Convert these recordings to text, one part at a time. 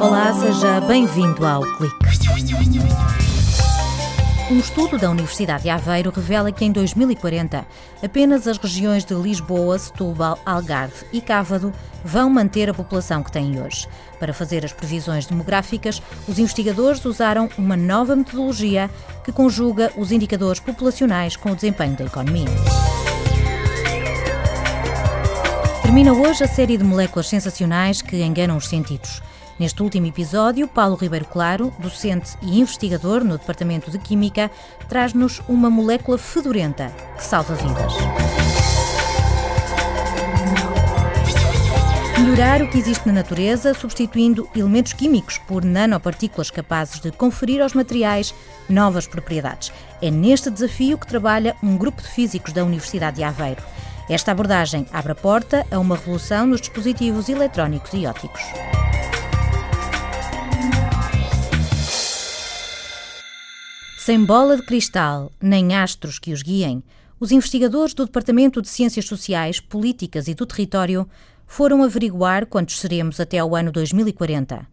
Olá, seja bem-vindo ao Clique. Um estudo da Universidade de Aveiro revela que em 2040 apenas as regiões de Lisboa, Setúbal, Algarve e Cávado vão manter a população que têm hoje. Para fazer as previsões demográficas, os investigadores usaram uma nova metodologia que conjuga os indicadores populacionais com o desempenho da economia. Termina hoje a série de moléculas sensacionais que enganam os sentidos. Neste último episódio, Paulo Ribeiro Claro, docente e investigador no Departamento de Química, traz-nos uma molécula fedorenta que salva vidas. Melhorar o que existe na natureza, substituindo elementos químicos por nanopartículas capazes de conferir aos materiais novas propriedades. É neste desafio que trabalha um grupo de físicos da Universidade de Aveiro. Esta abordagem abre a porta a uma revolução nos dispositivos eletrónicos e ópticos. Sem bola de cristal, nem astros que os guiem, os investigadores do Departamento de Ciências Sociais, Políticas e do Território foram averiguar quantos seremos até ao ano 2040.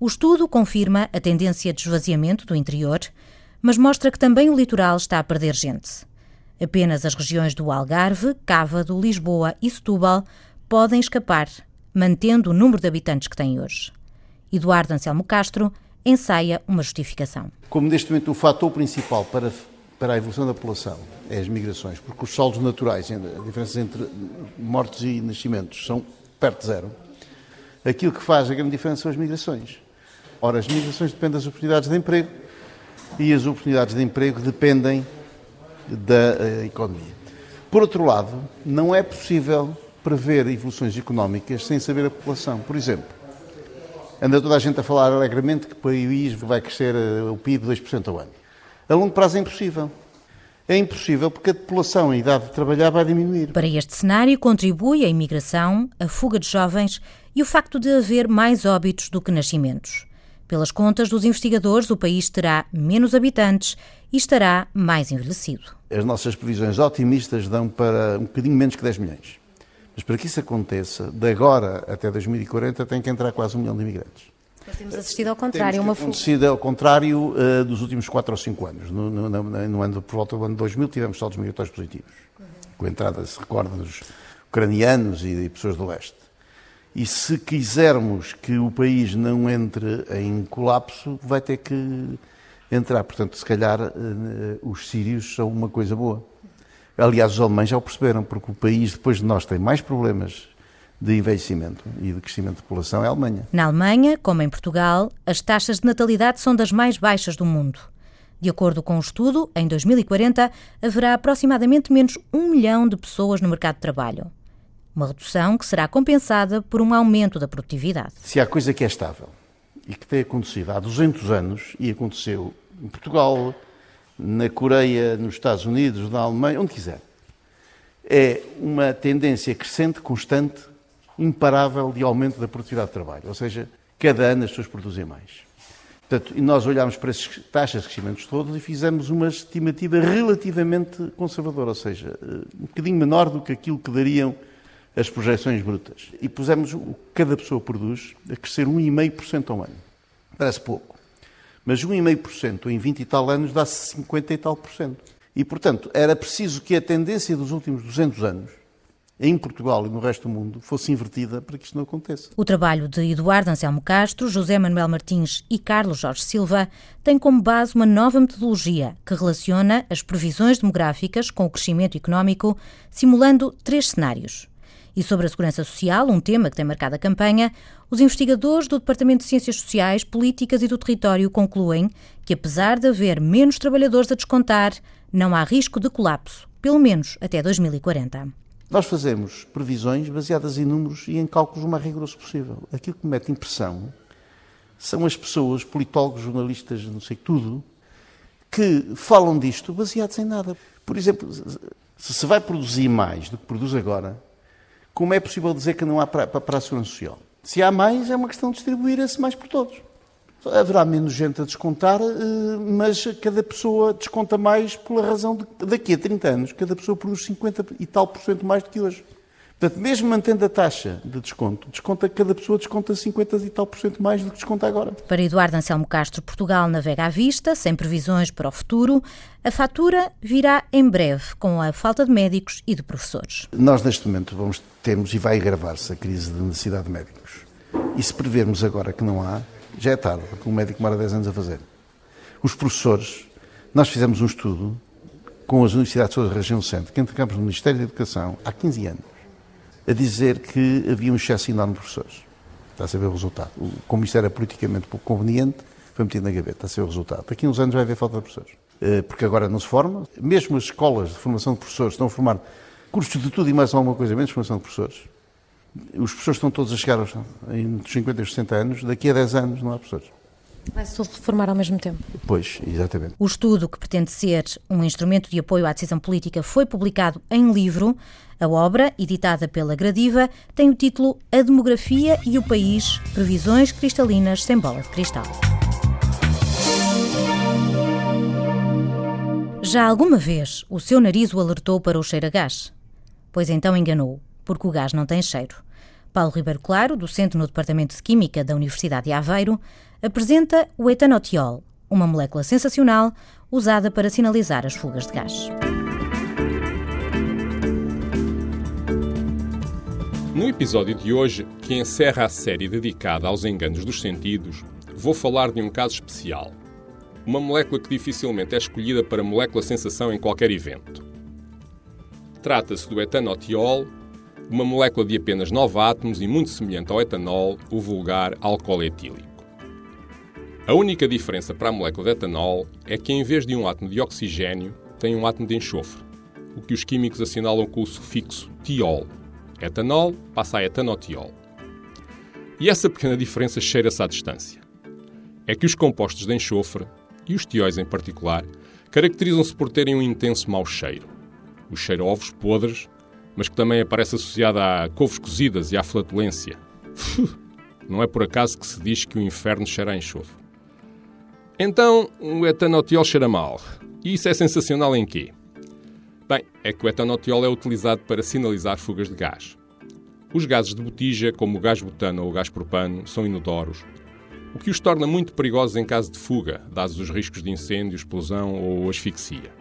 O estudo confirma a tendência de esvaziamento do interior, mas mostra que também o litoral está a perder gente. Apenas as regiões do Algarve, Cávado, Lisboa e Setúbal podem escapar, mantendo o número de habitantes que têm hoje. Eduardo Anselmo Castro ensaia uma justificação. Como neste momento o fator principal para, para a evolução da população é as migrações, porque os saldos naturais, a diferença entre mortes e nascimentos, são perto de zero, aquilo que faz a grande diferença são as migrações. Ora, as migrações dependem das oportunidades de emprego e as oportunidades de emprego dependem da uh, economia. Por outro lado, não é possível prever evoluções económicas sem saber a população. Por exemplo, anda toda a gente a falar alegremente que o país vai crescer uh, o PIB 2% ao ano. A longo prazo é impossível. É impossível porque a população em idade de trabalhar vai diminuir. Para este cenário contribui a imigração, a fuga de jovens e o facto de haver mais óbitos do que nascimentos. Pelas contas dos investigadores, o país terá menos habitantes e estará mais envelhecido. As nossas previsões otimistas dão para um bocadinho menos que 10 milhões. Mas para que isso aconteça, de agora até 2040 tem que entrar quase um milhão de imigrantes. Mas temos assistido ao contrário, uma fuga. ao contrário uh, dos últimos 4 ou 5 anos. No, no, no, no, ano, por volta do ano 2000 tivemos saldos migratórios positivos. Uhum. Com a entrada, se recorda, dos ucranianos e de pessoas do leste. E se quisermos que o país não entre em colapso, vai ter que entrar. Portanto, se calhar eh, os sírios são uma coisa boa. Aliás, os alemães já o perceberam, porque o país, depois de nós, tem mais problemas de envelhecimento e de crescimento de população é a Alemanha. Na Alemanha, como em Portugal, as taxas de natalidade são das mais baixas do mundo. De acordo com o um estudo, em 2040 haverá aproximadamente menos um milhão de pessoas no mercado de trabalho. Uma redução que será compensada por um aumento da produtividade. Se há coisa que é estável e que tem acontecido há 200 anos, e aconteceu em Portugal, na Coreia, nos Estados Unidos, na Alemanha, onde quiser, é uma tendência crescente, constante, imparável de aumento da produtividade de trabalho. Ou seja, cada ano as pessoas produzem mais. Portanto, nós olhámos para essas taxas de crescimento todos e fizemos uma estimativa relativamente conservadora, ou seja, eh, um bocadinho menor do que aquilo que dariam as projeções brutas. E pusemos o que cada pessoa produz a crescer 1,5% ao ano. Parece pouco. Mas 1,5% em 20 e tal anos dá 50 e tal por cento. E, portanto, era preciso que a tendência dos últimos 200 anos, em Portugal e no resto do mundo, fosse invertida para que isto não aconteça. O trabalho de Eduardo Anselmo Castro, José Manuel Martins e Carlos Jorge Silva tem como base uma nova metodologia que relaciona as previsões demográficas com o crescimento económico, simulando três cenários. E sobre a segurança social, um tema que tem marcado a campanha, os investigadores do Departamento de Ciências Sociais, Políticas e do Território concluem que, apesar de haver menos trabalhadores a descontar, não há risco de colapso, pelo menos até 2040. Nós fazemos previsões baseadas em números e em cálculos o mais rigoroso possível. Aquilo que me mete impressão são as pessoas, politólogos, jornalistas, não sei tudo, que falam disto baseados em nada. Por exemplo, se se vai produzir mais do que produz agora, como é possível dizer que não há para, para a segurança social? Se há mais, é uma questão de distribuir esse mais por todos. Haverá menos gente a descontar, eh, mas cada pessoa desconta mais pela razão de daqui a 30 anos, cada pessoa produz 50 e tal por cento mais do que hoje. Portanto, mesmo mantendo a taxa de desconto, desconta, cada pessoa desconta 50 e tal por cento mais do que desconta agora. Para Eduardo Anselmo Castro, Portugal navega à vista, sem previsões para o futuro. A fatura virá em breve, com a falta de médicos e de professores. Nós, neste momento, vamos, temos e vai agravar-se a crise de necessidade de médicos. E se prevermos agora que não há, já é tarde, porque o médico demora 10 anos a fazer. Os professores, nós fizemos um estudo com as universidades da região centro, que entregamos no Ministério da Educação há 15 anos a dizer que havia um excesso enorme de professores. Está a saber o resultado. Como isto era politicamente pouco conveniente, foi metido na gaveta. Está a saber o resultado. Daqui a uns anos vai haver falta de professores. Eh, porque agora não se forma. Mesmo as escolas de formação de professores estão a formar cursos de tudo e mais alguma coisa, menos formação de professores. Os professores estão todos a chegar aos, em 50 e 60 anos. Daqui a 10 anos não há professores. Vai-se reformar ao mesmo tempo. Pois, exatamente. O estudo, que pretende ser um instrumento de apoio à decisão política, foi publicado em livro. A obra, editada pela Gradiva, tem o título A Demografia e o País Previsões Cristalinas sem Bola de Cristal. Já alguma vez o seu nariz o alertou para o cheiro a gás? Pois então enganou, porque o gás não tem cheiro. Paulo Ribeiro Claro, docente no Departamento de Química da Universidade de Aveiro, apresenta o etanotiol, uma molécula sensacional usada para sinalizar as fugas de gás. No episódio de hoje, que encerra a série dedicada aos enganos dos sentidos, vou falar de um caso especial. Uma molécula que dificilmente é escolhida para molécula sensação em qualquer evento. Trata-se do etanotiol, uma molécula de apenas 9 átomos e muito semelhante ao etanol, o vulgar álcool etílico. A única diferença para a molécula de etanol é que, em vez de um átomo de oxigênio, tem um átomo de enxofre, o que os químicos assinalam com o sufixo tiol. Etanol passa a etanotiol. E essa pequena diferença cheira-se à distância. É que os compostos de enxofre, e os tióis em particular, caracterizam-se por terem um intenso mau cheiro. O cheiro a ovos podres mas que também aparece associada a couves cozidas e à flatulência. Não é por acaso que se diz que o inferno cheira a enxofre. Então, o etanotiol cheira mal. E isso é sensacional em quê? Bem, é que o etanotiol é utilizado para sinalizar fugas de gás. Os gases de botija, como o gás butano ou o gás propano, são inodoros, o que os torna muito perigosos em caso de fuga, dados os riscos de incêndio, explosão ou asfixia.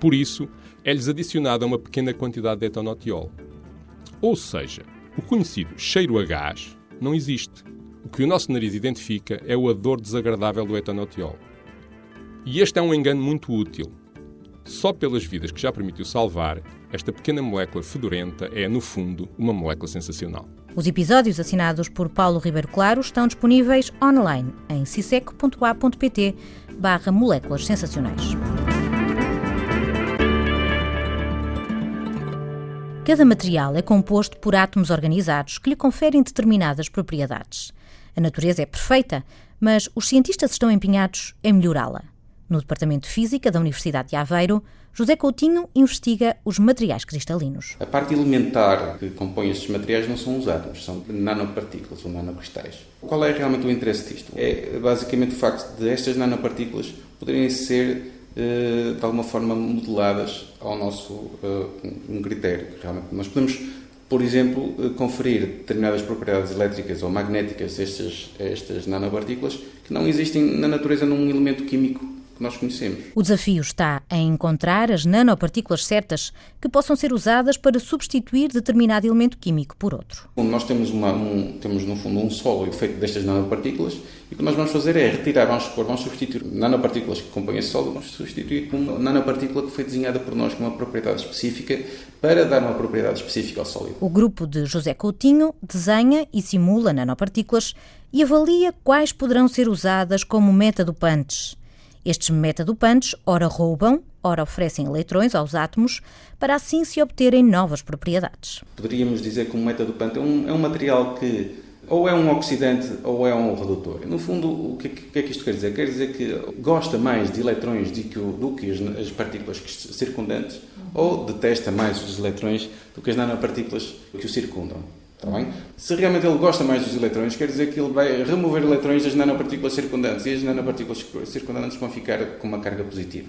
Por isso, é-lhes adicionada uma pequena quantidade de etanotiol. Ou seja, o conhecido cheiro a gás não existe. O que o nosso nariz identifica é o odor desagradável do etanotiol. E este é um engano muito útil. Só pelas vidas que já permitiu salvar, esta pequena molécula fedorenta é, no fundo, uma molécula sensacional. Os episódios assinados por Paulo Ribeiro Claro estão disponíveis online em cisec.a.pt barra moléculas sensacionais. Cada material é composto por átomos organizados que lhe conferem determinadas propriedades. A natureza é perfeita, mas os cientistas estão empenhados em melhorá-la. No Departamento de Física da Universidade de Aveiro, José Coutinho investiga os materiais cristalinos. A parte elementar que compõe estes materiais não são os átomos, são nanopartículas ou nanocristais. Qual é realmente o interesse disto? É basicamente o facto de estas nanopartículas poderem ser de alguma forma modeladas ao nosso eh, um critério. Realmente nós podemos, por exemplo, eh, conferir determinadas propriedades elétricas ou magnéticas a estas, a estas nanopartículas que não existem na natureza num elemento químico que nós conhecemos. O desafio está em encontrar as nanopartículas certas que possam ser usadas para substituir determinado elemento químico por outro. Nós temos, uma, um, temos no fundo um solo feito destas nanopartículas e o que nós vamos fazer é retirar, vamos supor, vamos substituir nanopartículas que compõem esse solo, vamos substituir por uma nanopartícula que foi desenhada por nós com uma propriedade específica para dar uma propriedade específica ao sólido. O grupo de José Coutinho desenha e simula nanopartículas e avalia quais poderão ser usadas como metadopantes. Estes metadopantes ora roubam, ora oferecem eletrões aos átomos para assim se obterem novas propriedades. Poderíamos dizer que um metadopante é um, é um material que ou é um oxidante ou é um redutor. No fundo, o que, que, é que isto quer dizer? Quer dizer que gosta mais de eletrões do que, do que as, as, partículas circundantes ou detesta mais os eletrões do que as nanopartículas que o circundam. Está bem? Se realmente ele gosta mais dos eletrões, quer dizer que ele vai remover eletrões das nanopartículas circundantes e as nanopartículas circundantes vão ficar com uma carga positiva.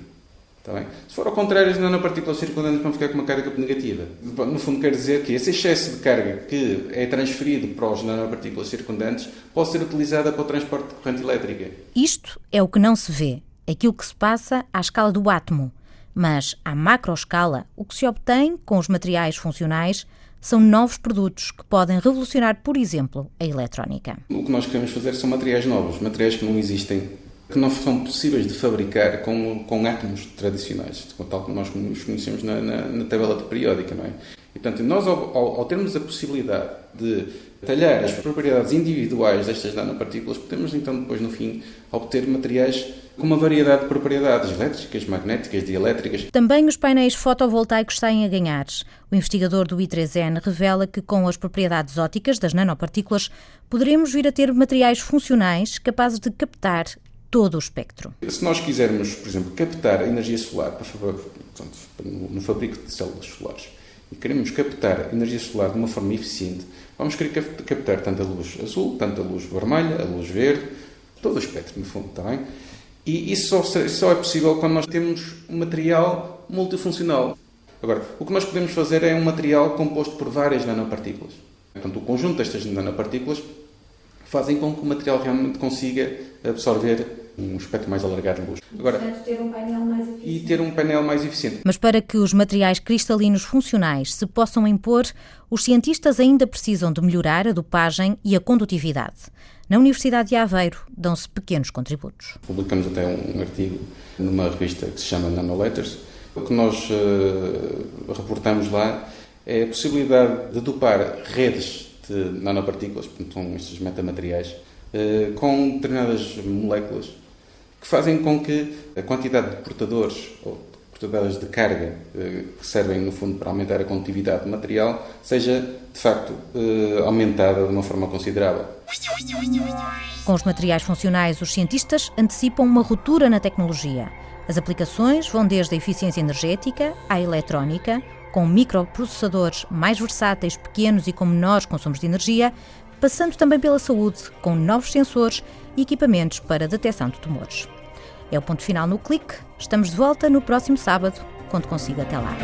Está bem? Se for ao contrário, as nanopartículas circundantes vão ficar com uma carga negativa. No fundo, quer dizer que esse excesso de carga que é transferido para as nanopartículas circundantes pode ser utilizada para o transporte de corrente elétrica. Isto é o que não se vê, aquilo que se passa à escala do átomo. Mas, à macroescala, o que se obtém com os materiais funcionais são novos produtos que podem revolucionar, por exemplo, a eletrónica. O que nós queremos fazer são materiais novos, materiais que não existem que não são possíveis de fabricar com, com átomos tradicionais, tal como nós os conhecemos na, na, na tabela periódica, não é? E, portanto, nós, ao, ao, ao, termos a possibilidade de talhar as propriedades individuais destas nanopartículas, podemos, então, depois, no fim, obter materiais com uma variedade de propriedades elétricas, magnéticas, dielétricas. Também os painéis fotovoltaicos saem a ganhar. O investigador do I3N revela que, com as propriedades óticas das nanopartículas, poderemos vir a ter materiais funcionais capazes de captar todo o espectro. Se nós quisermos, por exemplo, captar a energia solar para, portanto, no fabrico de células solares e queremos captar energia solar de uma forma eficiente, vamos querer captar tanto a luz azul, tanto a luz vermelha, a luz verde, todo o espectro, no fundo, está bem? E isso só, só é possível quando nós temos um material multifuncional. Agora, o que nós podemos fazer é um material composto por várias nanopartículas. Portanto, o conjunto destas nanopartículas fazem com que o material realmente consiga absorver um espectro mais alargado de luz. Agora, ter um painel mais e ter um painel mais eficiente. Mas para que os materiais cristalinos funcionais se possam impor, os cientistas ainda precisam de melhorar a dopagem e a condutividade. Na Universidade de Aveiro dão-se pequenos contributos. Publicamos até um artigo numa revista que se chama Nanoletters. O que nós uh, reportamos lá é a possibilidade de dopar redes de nanopartículas, portanto, são estes metamateriais, eh, com determinadas moléculas que fazem com que a quantidade de portadores ou portadoras de carga eh, que servem, no fundo, para aumentar a condutividade do material seja, de facto, eh, aumentada de uma forma considerável. Com os materiais funcionais, os cientistas antecipam uma ruptura na tecnologia. As aplicações vão desde a eficiência energética à eletrónica, com microprocessadores mais versáteis, pequenos e com menores consumos de energia, passando também pela saúde, com novos sensores e equipamentos para detecção de tumores. É o ponto final no clique. Estamos de volta no próximo sábado. Conto consigo até lá.